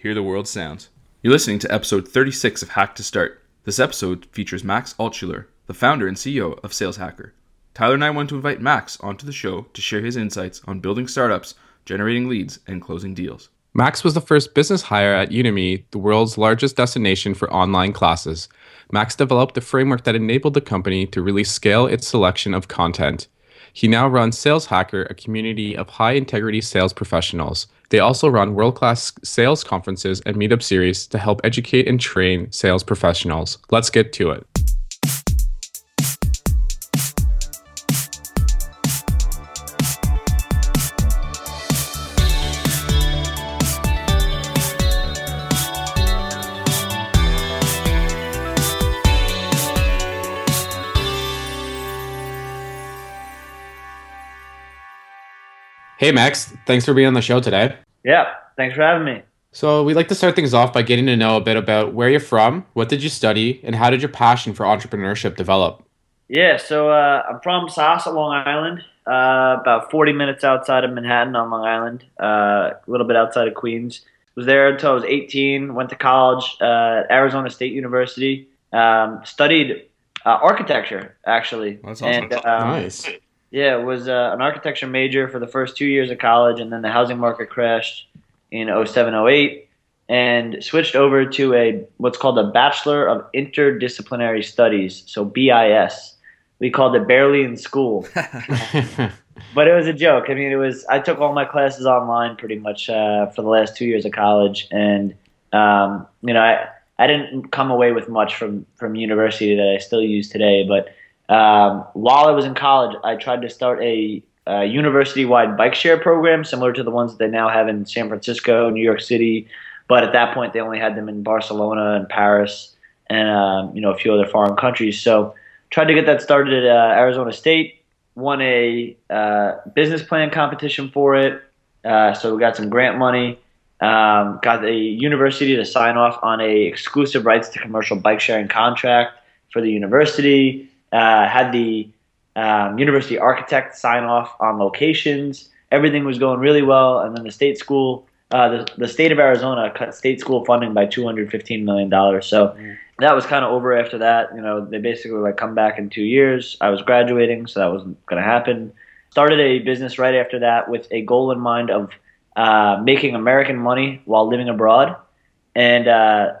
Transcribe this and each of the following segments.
Hear the World Sounds. You're listening to episode 36 of Hack to Start. This episode features Max Altschuler, the founder and CEO of Sales Hacker. Tyler and I want to invite Max onto the show to share his insights on building startups, generating leads, and closing deals. Max was the first business hire at Udemy, the world's largest destination for online classes. Max developed the framework that enabled the company to really scale its selection of content. He now runs Sales Hacker, a community of high integrity sales professionals. They also run world class sales conferences and meetup series to help educate and train sales professionals. Let's get to it. Hey, Max. Thanks for being on the show today. Yeah, thanks for having me. So, we'd like to start things off by getting to know a bit about where you're from, what did you study, and how did your passion for entrepreneurship develop? Yeah, so uh, I'm from Syosset, Long Island, uh, about 40 minutes outside of Manhattan on Long Island, uh, a little bit outside of Queens. Was there until I was 18. Went to college uh, at Arizona State University. Um, studied uh, architecture actually. That's awesome. And, um, nice. Yeah, was uh, an architecture major for the first two years of college, and then the housing market crashed in 07, 08, and switched over to a what's called a Bachelor of Interdisciplinary Studies, so BIS. We called it barely in school, but it was a joke. I mean, it was. I took all my classes online pretty much uh, for the last two years of college, and um, you know, I I didn't come away with much from from university that I still use today, but um, while I was in college, I tried to start a, a university-wide bike share program similar to the ones that they now have in San Francisco, New York City. But at that point, they only had them in Barcelona and Paris, and um, you know a few other foreign countries. So tried to get that started at uh, Arizona State. Won a uh, business plan competition for it. Uh, so we got some grant money. Um, got the university to sign off on a exclusive rights to commercial bike sharing contract for the university uh, had the um, university architect sign off on locations. Everything was going really well, and then the state school, uh, the, the state of Arizona cut state school funding by two hundred fifteen million dollars. So mm. that was kind of over after that. You know, they basically like, "Come back in two years." I was graduating, so that wasn't going to happen. Started a business right after that with a goal in mind of uh, making American money while living abroad, and uh,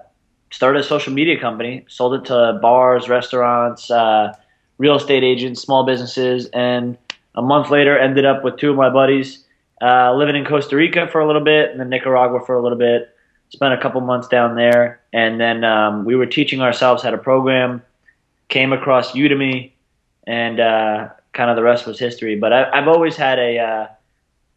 started a social media company, sold it to bars, restaurants, uh, real estate agents, small businesses, and a month later ended up with two of my buddies uh, living in Costa Rica for a little bit and then Nicaragua for a little bit. Spent a couple months down there, and then um, we were teaching ourselves how to program. Came across Udemy, and uh, kind of the rest was history. But I, have always had a uh,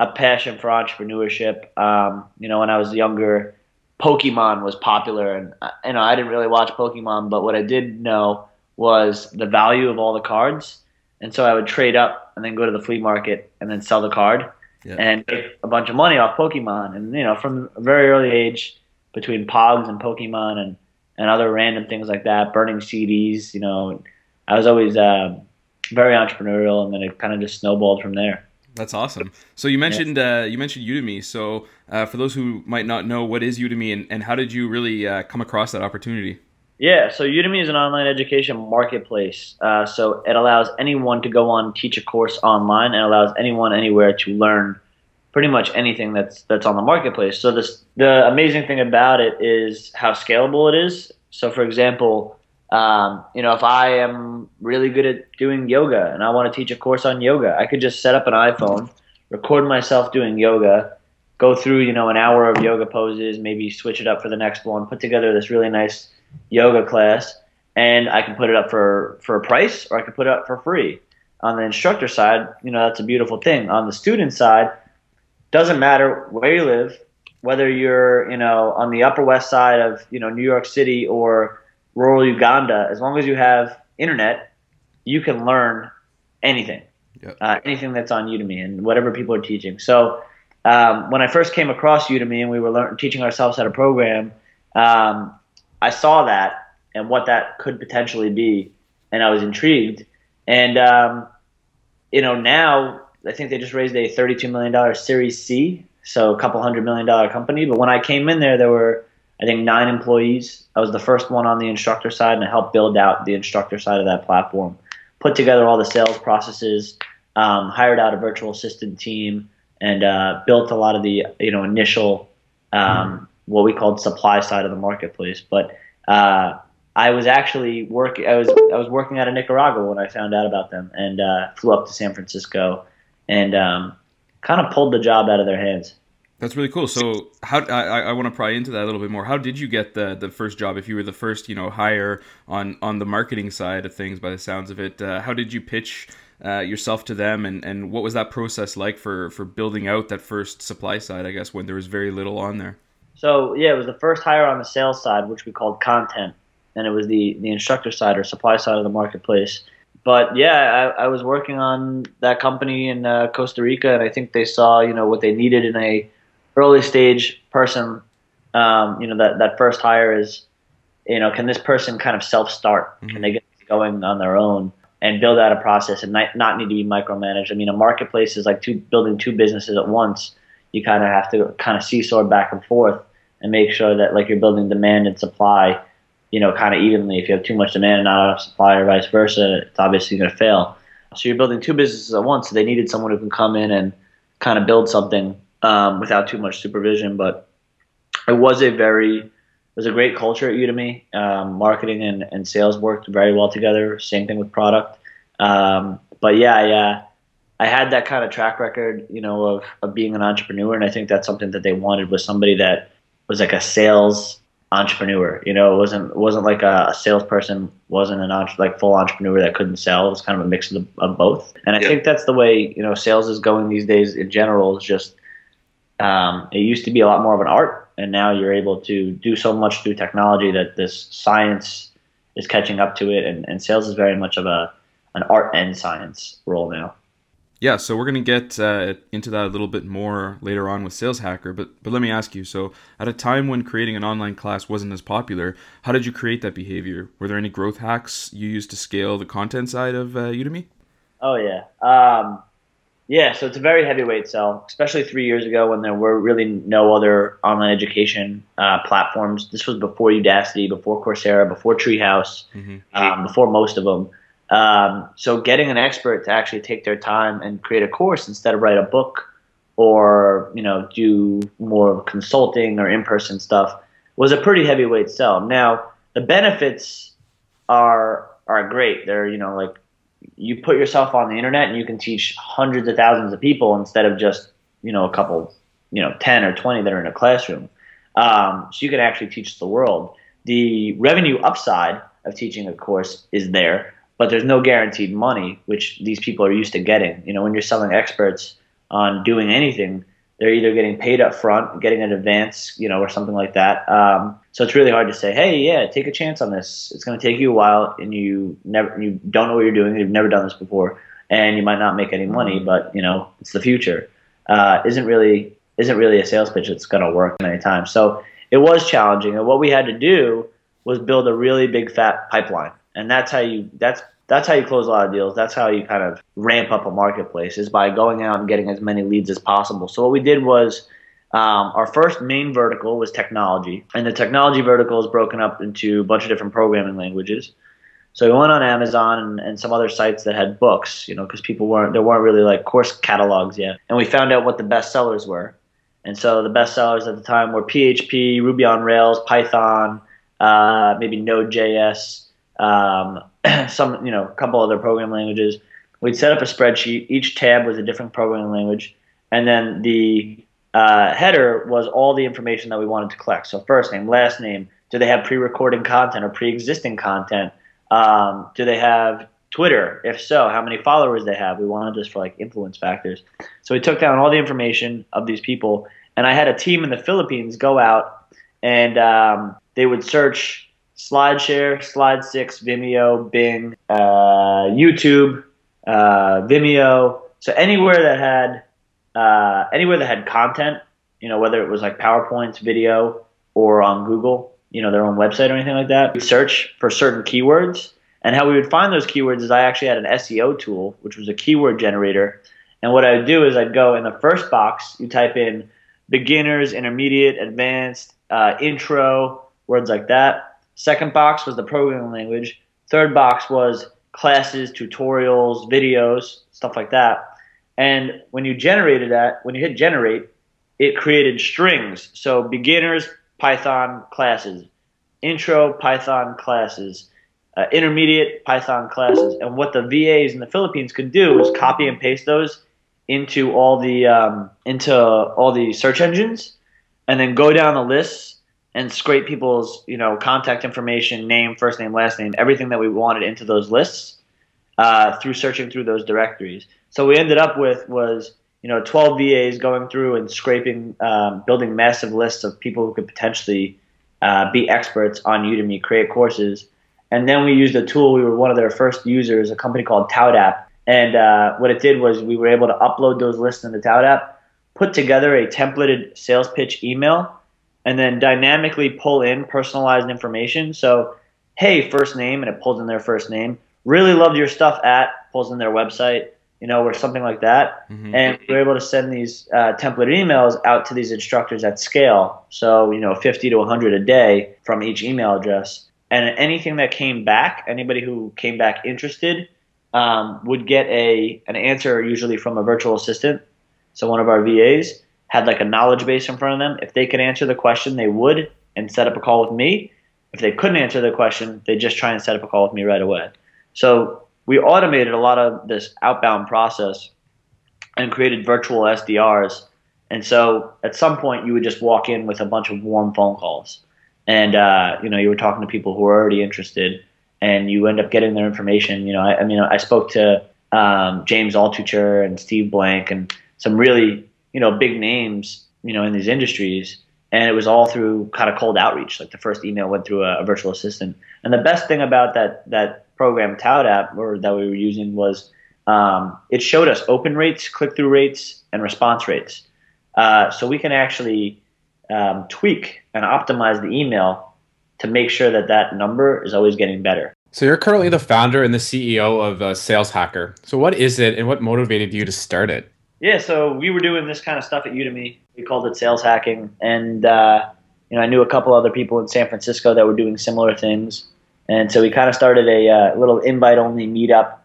a passion for entrepreneurship. Um, you know, when I was younger, Pokemon was popular, and uh, you know I didn't really watch Pokemon, but what I did know was the value of all the cards, and so I would trade up and then go to the flea market and then sell the card yeah. and make a bunch of money off Pokemon. And you know, from a very early age, between Pogs and Pokemon and and other random things like that, burning CDs, you know, I was always uh, very entrepreneurial, and then it kind of just snowballed from there. That's awesome. So you mentioned uh, you mentioned Udemy. So uh, for those who might not know, what is Udemy, and, and how did you really uh, come across that opportunity? Yeah, so Udemy is an online education marketplace. Uh, so it allows anyone to go on teach a course online, and allows anyone anywhere to learn pretty much anything that's that's on the marketplace. So this the amazing thing about it is how scalable it is. So for example, um, you know, if I am really good at doing yoga and I want to teach a course on yoga, I could just set up an iPhone, record myself doing yoga, go through, you know, an hour of yoga poses, maybe switch it up for the next one, put together this really nice yoga class, and I can put it up for, for a price or I can put it up for free. On the instructor side, you know, that's a beautiful thing. On the student side, doesn't matter where you live, whether you're you know on the Upper West Side of you know New York City or rural Uganda, as long as you have internet, you can learn anything, Yep. uh, anything that's on Udemy and whatever people are teaching. So um, when I first came across Udemy and we were learn- teaching ourselves how to program, um, I saw that and what that could potentially be, and I was intrigued. And um, you know, now I think they just raised a $32 million Series C, so a couple hundred million dollar company. But when I came in there, there were I think nine employees. I was the first one on the instructor side, and I helped build out the instructor side of that platform, put together all the sales processes, um, hired out a virtual assistant team, and uh, built a lot of the you know initial um, what we called supply side of the marketplace. But uh, I was actually working. I was I was working out of Nicaragua when I found out about them, and uh, flew up to San Francisco, and um, kind of pulled the job out of their hands. That's really cool. So, how I, I want to pry into that a little bit more. How did you get the the first job? If you were the first, you know, hire on on the marketing side of things, by the sounds of it, uh, how did you pitch uh, yourself to them, and and what was that process like for for building out that first supply side? I guess when there was very little on there. So yeah, it was the first hire on the sales side, which we called content, and it was the the instructor side or supply side of the marketplace. But yeah, I, I was working on that company in uh, Costa Rica, and I think they saw you know what they needed in a early stage person. Um, you know that that first hire is, you know, can this person kind of self start? Mhm. Can they get going on their own and build out a process and not, not need to be micromanaged? I mean, a marketplace is like two building two businesses at once. You kind of have to kind of seesaw back and forth and make sure that like you're building demand and supply, you know, kind of evenly. If you have too much demand and not enough supply, or vice versa, it's obviously going to fail. So you're building two businesses at once. So they needed someone who can come in and kind of build something um, without too much supervision. But it was a very, it was a great culture at Udemy. Um, marketing and, and sales worked very well together. Same thing with product. Um, but yeah, yeah. I had that kind of track record, you know, of, of being an entrepreneur, and I think that's something that they wanted was somebody that was like a sales entrepreneur. You know, it wasn't it wasn't like a, a salesperson, wasn't an entre- like full entrepreneur that couldn't sell. It was kind of a mix of, the, of both. And I Yeah. think that's the way you know sales is going these days in general. Is just um, it used to be a lot more of an art, and now you're able to do so much through technology that this science is catching up to it, and, and sales is very much of a an art and science role now. Yeah, so we're gonna get uh, into that a little bit more later on with Sales Hacker, but but let me ask you. So, at a time when creating an online class wasn't as popular, how did you create that behavior? Were there any growth hacks you used to scale the content side of uh, Udemy? Oh yeah, um, yeah. So it's a very heavyweight sell, especially three years ago when there were really no other online education uh, platforms. This was before Udacity, before Coursera, before Treehouse, Mm-hmm. um, before most of them. Um, so getting an expert to actually take their time and create a course instead of write a book or you know do more consulting or in-person stuff was a pretty heavyweight sell. Now the benefits are are great. They're you know like you put yourself on the internet and you can teach hundreds of thousands of people instead of just you know a couple you know 10 or 20 that are in a classroom. Um, so you can actually teach the world. The revenue upside of teaching a course is there but there's no guaranteed money which these people are used to getting. You know when you're selling experts on doing anything they're either getting paid up front getting an advance you know or something like that. Um, so it's really hard to say hey yeah take a chance on this. It's going to take you a while and you never you don't know what you're doing you've never done this before and you might not make any money but you know it's the future. Uh, isn't really isn't really a sales pitch that's going to work many times. So it was challenging and what we had to do was build a really big fat pipeline. And that's how you that's that's how you close a lot of deals. That's how you kind of ramp up a marketplace is by going out and getting as many leads as possible. So what we did was um, our first main vertical was technology, and the technology vertical is broken up into a bunch of different programming languages. So we went on Amazon and, and some other sites that had books, you know, because people weren't there weren't really like course catalogs yet, and we found out what the best sellers were. And so the best sellers at the time were PHP, Ruby on Rails, Python, uh, maybe Node.js, um, some you know a couple other programming languages. We'd set up a spreadsheet. Each tab was a different programming language, and then the uh, header was all the information that we wanted to collect. So first name, last name. Do they have pre-recorded content or pre-existing content? Um, do they have Twitter? If so, how many followers they have? We wanted this for like influence factors. So we took down all the information of these people, and I had a team in the Philippines go out and um, they would search SlideShare, Slide6, Vimeo, Bing, uh, YouTube, uh, Vimeo. So anywhere that had uh, anywhere that had content, you know, whether it was like PowerPoints, video, or on Google, you know, their own website or anything like that, we'd search for certain keywords. And how we would find those keywords is I actually had an SEO tool, which was a keyword generator. And what I would do is I'd go in the first box, you type in beginners, intermediate, advanced, uh, intro, words like that. Second box was the programming language. Third box was classes, tutorials, videos, stuff like that. And when you generated that, when you hit generate, it created strings. So beginners, Python classes, intro, Python classes, uh, intermediate, Python classes. And what the VAs in the Philippines could do is copy and paste those into all the um, into all the search engines, and then go down the lists and scrape people's you know contact information, name, first name, last name, everything that we wanted into those lists uh, through searching through those directories. So we ended up with was you know 12 VAs going through and scraping, um, building massive lists of people who could potentially uh, be experts on Udemy, create courses, and then we used a tool. We were one of their first users, a company called ToutApp, and uh, what it did was we were able to upload those lists in the ToutApp, put together a templated sales pitch email and then dynamically pull in personalized information. So, hey, first name, and it pulls in their first name. Really loved your stuff at, pulls in their website, you know, or something like that. Mm-hmm. And we are able to send these uh, templated emails out to these instructors at scale. So, you know, 50 to 100 a day from each email address. And anything that came back, anybody who came back interested, um, would get a an answer usually from a virtual assistant. So one of our VAs had like a knowledge base in front of them. If they could answer the question, they would and set up a call with me. If they couldn't answer the question, they just try and set up a call with me right away. So we automated a lot of this outbound process and created virtual SDRs. And so at some point, you would just walk in with a bunch of warm phone calls, and uh, you know you were talking to people who were already interested, and you end up getting their information. You know, I, I mean, I spoke to um, James Altucher and Steve Blank and some really you know, big names, you know, in these industries. And it was all through kind of cold outreach. Like the first email went through a, a virtual assistant. And the best thing about that that program ToutApp or that we were using was um, it showed us open rates, click through rates, and response rates. Uh, so we can actually um, tweak and optimize the email to make sure that that number is always getting better. So you're currently the founder and the CEO of uh, Sales Hacker. So what is it, and what motivated you to start it? Yeah, so we were doing this kind of stuff at Udemy. We called it sales hacking, and uh, you know I knew a couple other people in San Francisco that were doing similar things, and so we kind of started a uh, little invite-only meetup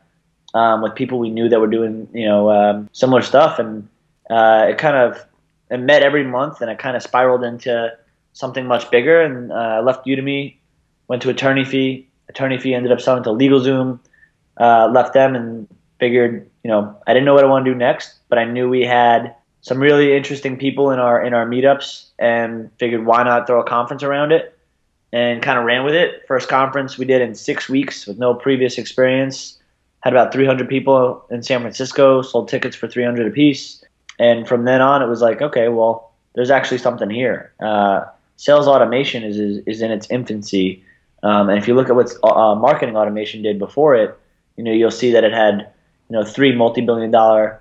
um, with people we knew that were doing you know um, similar stuff, and uh, it kind of it met every month, and it kind of spiraled into something much bigger. And uh, I left Udemy, went to Attorney Fee. Attorney Fee ended up selling to LegalZoom. Uh, left them and figured, you know, I didn't know what I want to do next, but I knew we had some really interesting people in our in our meetups, and figured why not throw a conference around it, and kind of ran with it. First conference we did in six weeks with no previous experience. Had about 300 people in San Francisco, sold tickets for 300 apiece, and from then on it was like, okay, well, there's actually something here. Uh, sales automation is, is, is in its infancy, um, and if you look at what uh, marketing automation did before it, you know you'll see that it had you know, three multi-billion dollar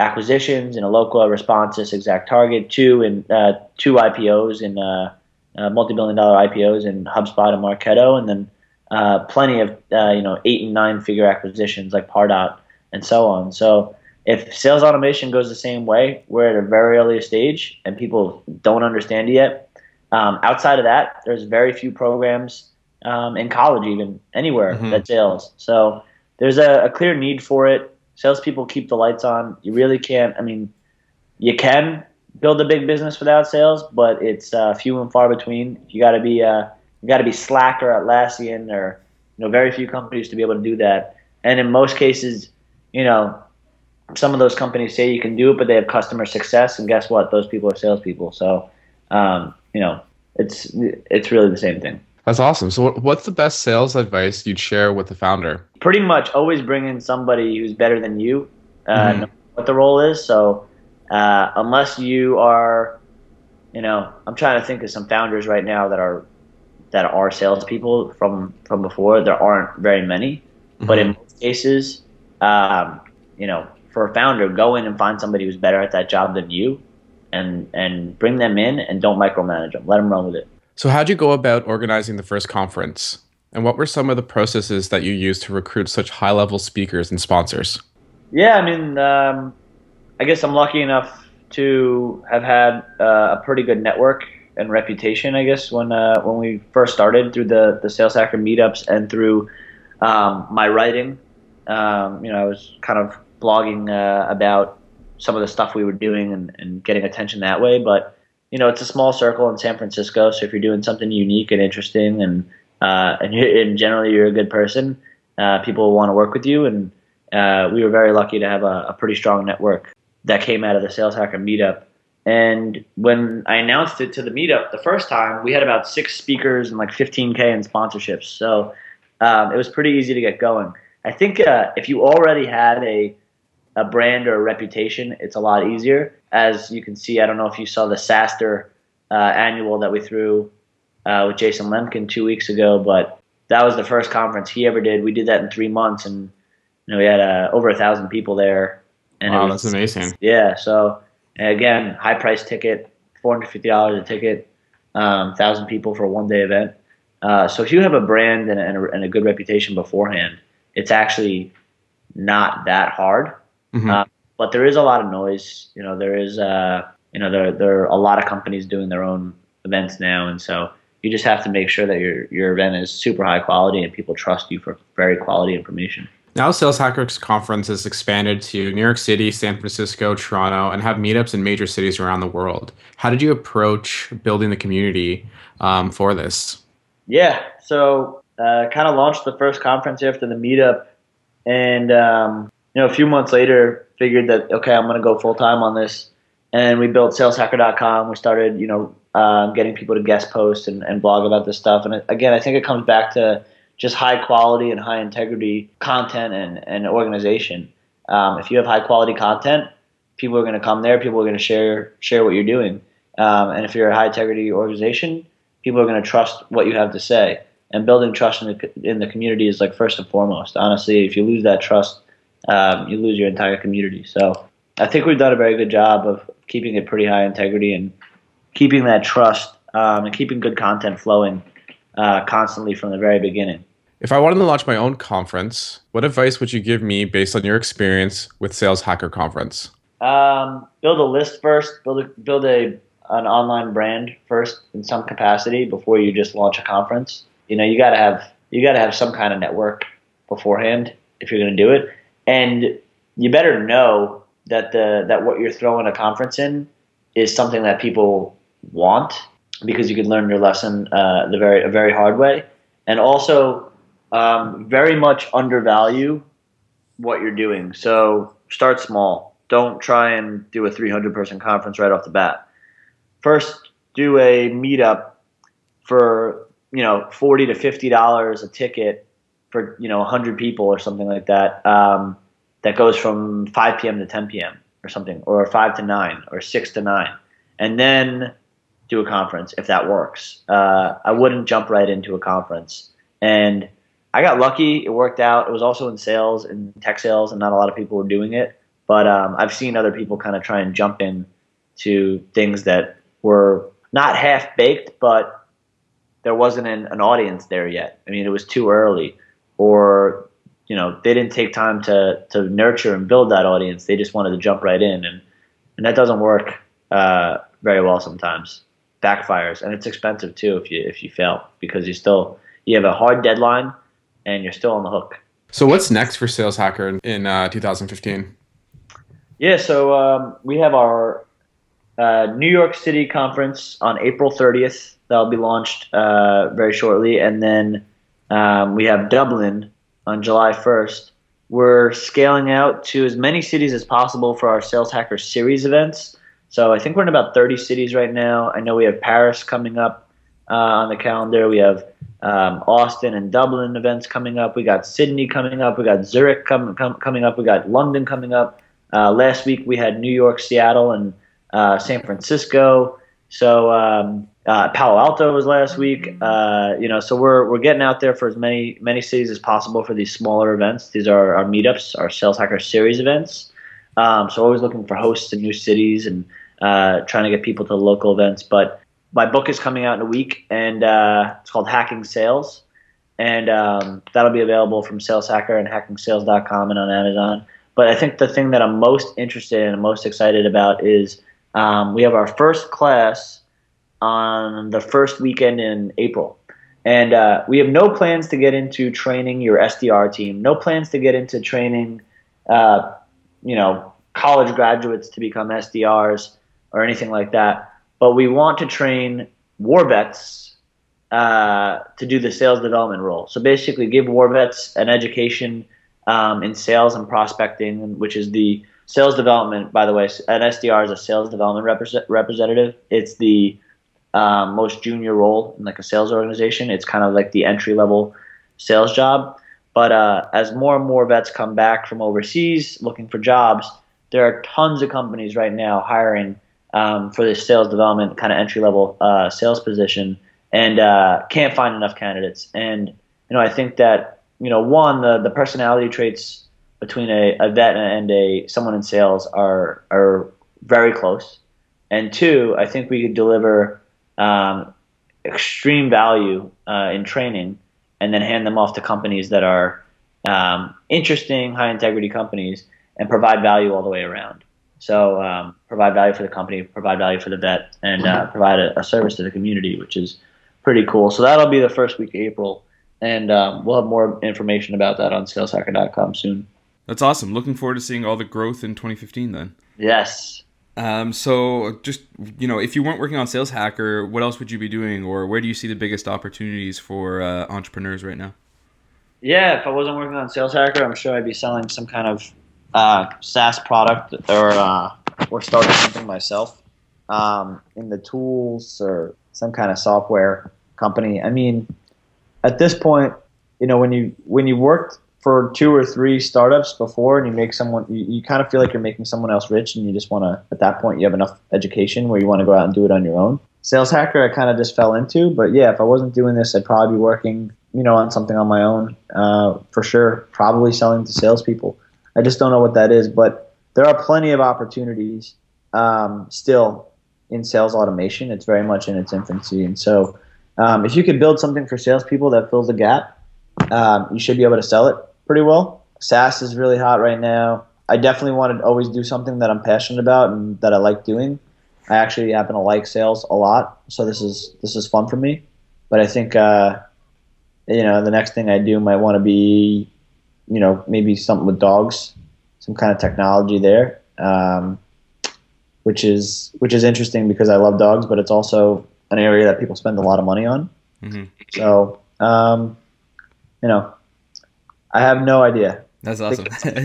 acquisitions in Eloqua Responsys ExactTarget, two in uh, two IPOs in uh, uh, multi-billion dollar IPOs in HubSpot and Marketo, and then uh, plenty of uh, you know eight and nine figure acquisitions like Pardot and so on. So if sales automation goes the same way, we're at a very early stage and people don't understand it yet. Um, outside of that, there's very few programs um, in college, even anywhere mm-hmm. that sales. So there's a, a clear need for it. Salespeople keep the lights on. You really can't. I mean, you can build a big business without sales, but it's uh, few and far between. You got to be uh, you got to be Slack or Atlassian or you know very few companies to be able to do that. And in most cases, you know, some of those companies say you can do it, but they have customer success, and guess what? Those people are salespeople. So, um, you know, it's it's really the same thing. That's awesome. So, what's the best sales advice you'd share with the founder? Pretty much always bring in somebody who's better than you, uh, mm-hmm. what the role is. So, uh, unless you are you know, I'm trying to think of some founders right now that are that are salespeople from from before. There aren't very many, mm-hmm. but in most cases, um, you know, for a founder, go in and find somebody who's better at that job than you, and and bring them in and don't micromanage them. Let them run with it. So, how'd you go about organizing the first conference? And what were some of the processes that you used to recruit such high level speakers and sponsors? Yeah, I mean, um, I guess I'm lucky enough to have had uh, a pretty good network and reputation. I guess when uh, when we first started through the the Sales Hacker meetups and through um, my writing, um, you know, I was kind of blogging uh, about some of the stuff we were doing and, and getting attention that way. But you know, it's a small circle in San Francisco, so if you're doing something unique and interesting and uh, and, and generally you're a good person, uh, people want to work with you. And uh, we were very lucky to have a, a, pretty strong network that came out of the Sales Hacker meetup. And when I announced it to the meetup the first time, we had about six speakers and like 15k in sponsorships. So um, it was pretty easy to get going. I think uh, if you already had a a brand or a reputation, it's a lot easier. As you can see, I don't know if you saw the SaaStr uh, annual that we threw uh, with Jason Lemkin two weeks ago, but that was the first conference he ever did. We did that in three months, and you know we had uh, over a thousand people there. And wow, was, that's amazing. Yeah. So again, high price ticket, four hundred fifty dollars a ticket, um, thousand people for a one day event. Uh, so if you have a brand and a, and a, good reputation beforehand, it's actually not that hard. Mm-hmm. Uh, but there is a lot of noise. You know, there is uh, you know there there are a lot of companies doing their own events now, and so you just have to make sure that your your event is super high quality and people trust you for very quality information. Now, Sales Hackers Conference has expanded to New York City, San Francisco, Toronto, and have meetups in major cities around the world. How did you approach building the community um, for this? Yeah, so uh, kind of launched the first conference after the meetup, and um, you know, a few months later, figured that okay, I'm going to go full time on this, and we built SalesHacker.com. We started, you know, um, getting people to guest post and, and blog about this stuff. And again, I think it comes back to just high quality and high integrity content and, and organization. Um, if you have high quality content, people are going to come there. People are going to share share what you're doing. Um, and if you're a high integrity organization, people are going to trust what you have to say. And building trust in the in the community is like first and foremost. Honestly, if you lose that trust, um, you lose your entire community. So I think we've done a very good job of keeping it pretty high integrity and keeping that trust um, and keeping good content flowing uh, constantly from the very beginning. If I wanted to launch my own conference, what advice would you give me based on your experience with Sales Hacker Conference? Um, build a list first. Build a, build a an online brand first in some capacity before you just launch a conference. You know, you got to have you got to have some kind of network beforehand if you're going to do it, and you better know that the that what you're throwing a conference in is something that people want because you could learn your lesson uh, the very a very hard way, and also um, very much undervalue what you're doing. So start small. Don't try and do a 300 person conference right off the bat. First, do a meetup for you know 40 to 50 dollars a ticket for you know 100 people or something like that. Um, that goes from 5 p.m. to 10 p.m. or something, or 5 to 9, or 6 to 9, and then do a conference if that works. Uh, I wouldn't jump right into a conference. And I got lucky. It worked out. It was also in sales and tech sales, and not a lot of people were doing it. But um, I've seen other people kind of try and jump in to things that were not half baked, but there wasn't an, an audience there yet. I mean, it was too early, or you know, they didn't take time to to nurture and build that audience. They just wanted to jump right in, and and that doesn't work uh, very well sometimes backfires, and it's expensive too if you if you fail because you still you have a hard deadline and you're still on the hook. So what's next for Sales Hacker in, uh, 2015? Yeah, so um, we have our uh, New York City conference on April 30th. That'll be launched uh, very shortly, and then um, we have Dublin on July 1st. We're scaling out to as many cities as possible for our Sales Hacker Series events. So I think we're in about 30 cities right now. I know we have Paris coming up uh, on the calendar. We have um, Austin and Dublin events coming up. We got Sydney coming up. We got Zurich com- com- coming up. We got London coming up. Uh, last week we had New York, Seattle, and uh, San Francisco. So um, uh, Palo Alto was last week. Uh, you know, so we're we're getting out there for as many many cities as possible for these smaller events. These are our meetups, our Sales Hacker Series events. Um, so always looking for hosts in new cities and uh, trying to get people to local events. But my book is coming out in a week, and uh, it's called Hacking Sales, and um, that'll be available from Sales Hacker and HackingSales.com and on Amazon. But I think the thing that I'm most interested in and most excited about is um, we have our first class on the first weekend in April. And uh, we have no plans to get into training your SDR team, no plans to get into training, uh, you know, college graduates to become SDRs or anything like that. But we want to train war vets uh, to do the sales development role. So basically, give war vets an education um, in sales and prospecting, which is the sales development. By the way, an SDR is a sales development representative. It's the um, most junior role in like a sales organization. It's kind of like the entry level sales job. But uh, as more and more vets come back from overseas looking for jobs, there are tons of companies right now hiring um, for this sales development kind of entry level uh, sales position and uh, can't find enough candidates. And you know, I think that you know, one the the personality traits between a, a vet and a someone in sales are are very close. And two, I think we could deliver um, extreme value uh, in training and then hand them off to companies that are um, interesting, high integrity companies and provide value all the way around. So um, provide value for the company, provide value for the vet, and uh, provide a, a, service to the community, which is pretty cool. So that'll be the first week of April, and um, we'll have more information about that on saleshacker.com soon. That's awesome. Looking forward to seeing all the growth in 2015 then. Yes. Um, so just you know, if you weren't working on Sales Hacker, what else would you be doing, or where do you see the biggest opportunities for uh, entrepreneurs right now? Yeah, if I wasn't working on Sales Hacker, I'm sure I'd be selling some kind of uh, SaaS product or uh, or starting something myself. Um, in the tools or some kind of software company. I mean, at this point, you know, when you when you worked for two or three startups before and you make someone you, you kind of feel like you're making someone else rich and you just want to at that point you have enough education where you want to go out and do it on your own. Sales hacker i kind of just fell into but yeah if i wasn't doing this i'd probably be working you know on something on my own uh, for sure probably selling to salespeople i just don't know what that is but there are plenty of opportunities um, still in sales automation it's very much in its infancy and so um, if you could build something for salespeople that fills a gap um, you should be able to sell it pretty well. SaaS is really hot right now. I definitely want to always do something that I'm passionate about and that I like doing. I actually happen to like sales a lot, so this is this is fun for me. But I think uh, you know the next thing I do might want to be, you know, maybe something with dogs, some kind of technology there, um, which is which is interesting because I love dogs, but it's also an area that people spend a lot of money on. Mm-hmm. So um, you know, I have no idea. That's awesome. at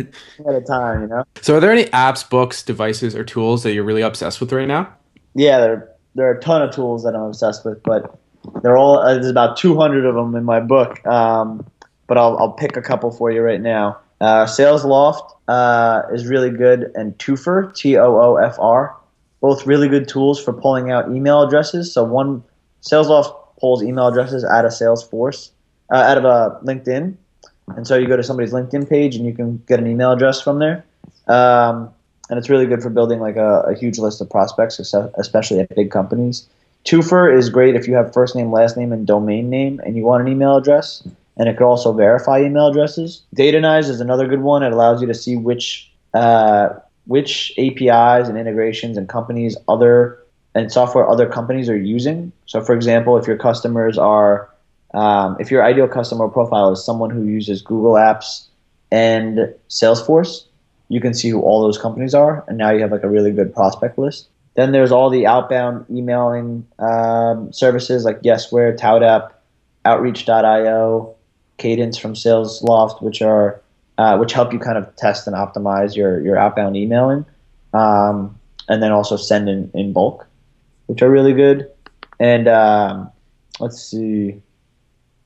a time, you know. So, are there any apps, books, devices, or tools that you're really obsessed with right now? Yeah, there there are a ton of tools that I'm obsessed with, but they're all uh, there's about 200 of them in my book. Um, but I'll I'll pick a couple for you right now. Uh, Salesloft uh, is really good, and Toofr T O O F R, both really good tools for pulling out email addresses. So one Salesloft pulls email addresses out of Salesforce, uh, out of a uh, LinkedIn, and so you go to somebody's LinkedIn page and you can get an email address from there. Um, and it's really good for building like a, a, huge list of prospects, especially at big companies. Toofr is great if you have first name, last name, and domain name, and you want an email address. And it could also verify email addresses. Datanyze is another good one. It allows you to see which uh, which APIs and integrations and companies other and software other companies are using. So, for example, if your customers are um, if your ideal customer profile is someone who uses Google Apps and Salesforce, you can see who all those companies are, and now you have like a really good prospect list. Then there's all the outbound emailing um, services like Yesware, ToutApp, Outreach.io, Cadence from SalesLoft, which are uh, which help you kind of test and optimize your your outbound emailing, um, and then also send in, in bulk, which are really good. And um, let's see,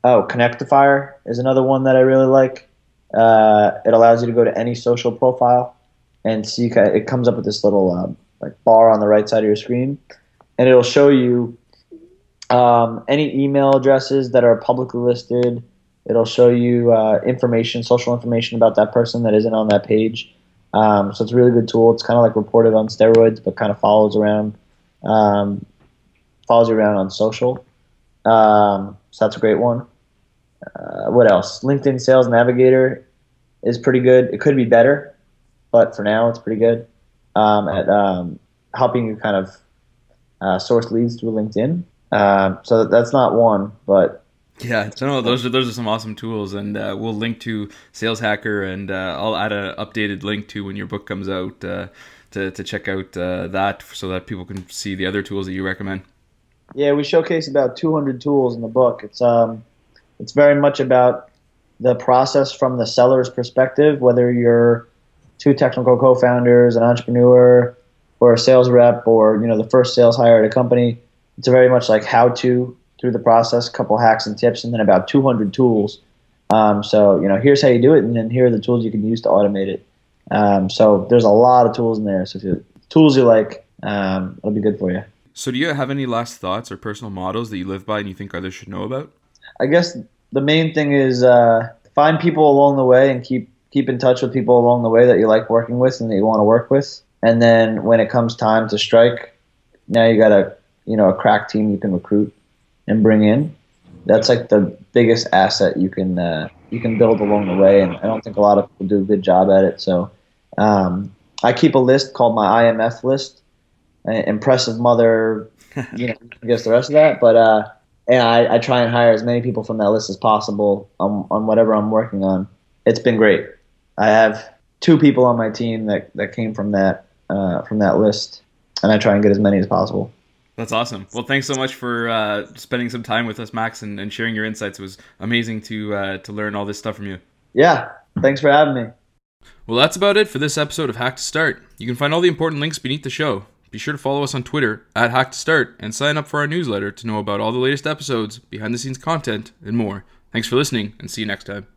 Oh, Connectifier is another one that I really like. Uh, it allows you to go to any social profile and see. It comes up with this little um, like bar on the right side of your screen, and it'll show you um, any email addresses that are publicly listed. It'll show you uh, information, social information about that person that isn't on that page. Um, so it's a really good tool. It's kind of like Rapportive on steroids, but kind of follows around, um, follows you around on social. Um, so that's a great one. Uh, what else? LinkedIn Sales Navigator is pretty good. It could be better, but for now it's pretty good um, at um, helping you kind of uh, source leads through LinkedIn. Um, so that's not one, but yeah, so no, those are those are some awesome tools, and uh, we'll link to Sales Hacker, and uh, I'll add an updated link to when your book comes out uh, to to check out uh, that, so that people can see the other tools that you recommend. Yeah, we showcase about 200 tools in the book. It's um, it's very much about the process from the seller's perspective, whether you're two technical co-founders, an entrepreneur, or a sales rep, or you know the first sales hire at a company. It's very much like how to through the process, a couple hacks and tips, and then about 200 tools. Um, so you know, here's how you do it, and then here are the tools you can use to automate it. Um, so there's a lot of tools in there. So if you tools you like, um, it'll be good for you. So do you have any last thoughts or personal models that you live by and you think others should know about? I guess the main thing is uh, find people along the way and keep keep in touch with people along the way that you like working with and that you want to work with. And then when it comes time to strike, now you got a you know a crack team you can recruit and bring in. That's like the biggest asset you can uh, you can build along the way, and I don't think a lot of people do a good job at it. So um, I keep a list called my IMF list, impressive mother, you know, I guess the rest of that. But uh, and I, I try and hire as many people from that list as possible on, on whatever I'm working on. It's been great. I have two people on my team that, that came from that uh, from that list, and I try and get as many as possible. That's awesome. Well, thanks so much for uh, spending some time with us, Max, and, and sharing your insights. It was amazing to uh, to learn all this stuff from you. Yeah, thanks for having me. Well, that's about it for this episode of Hack to Start. You can find all the important links beneath the show. Be sure to follow us on Twitter at Hack to Start and sign up for our newsletter to know about all the latest episodes, behind the scenes content, and more. Thanks for listening, and see you next time.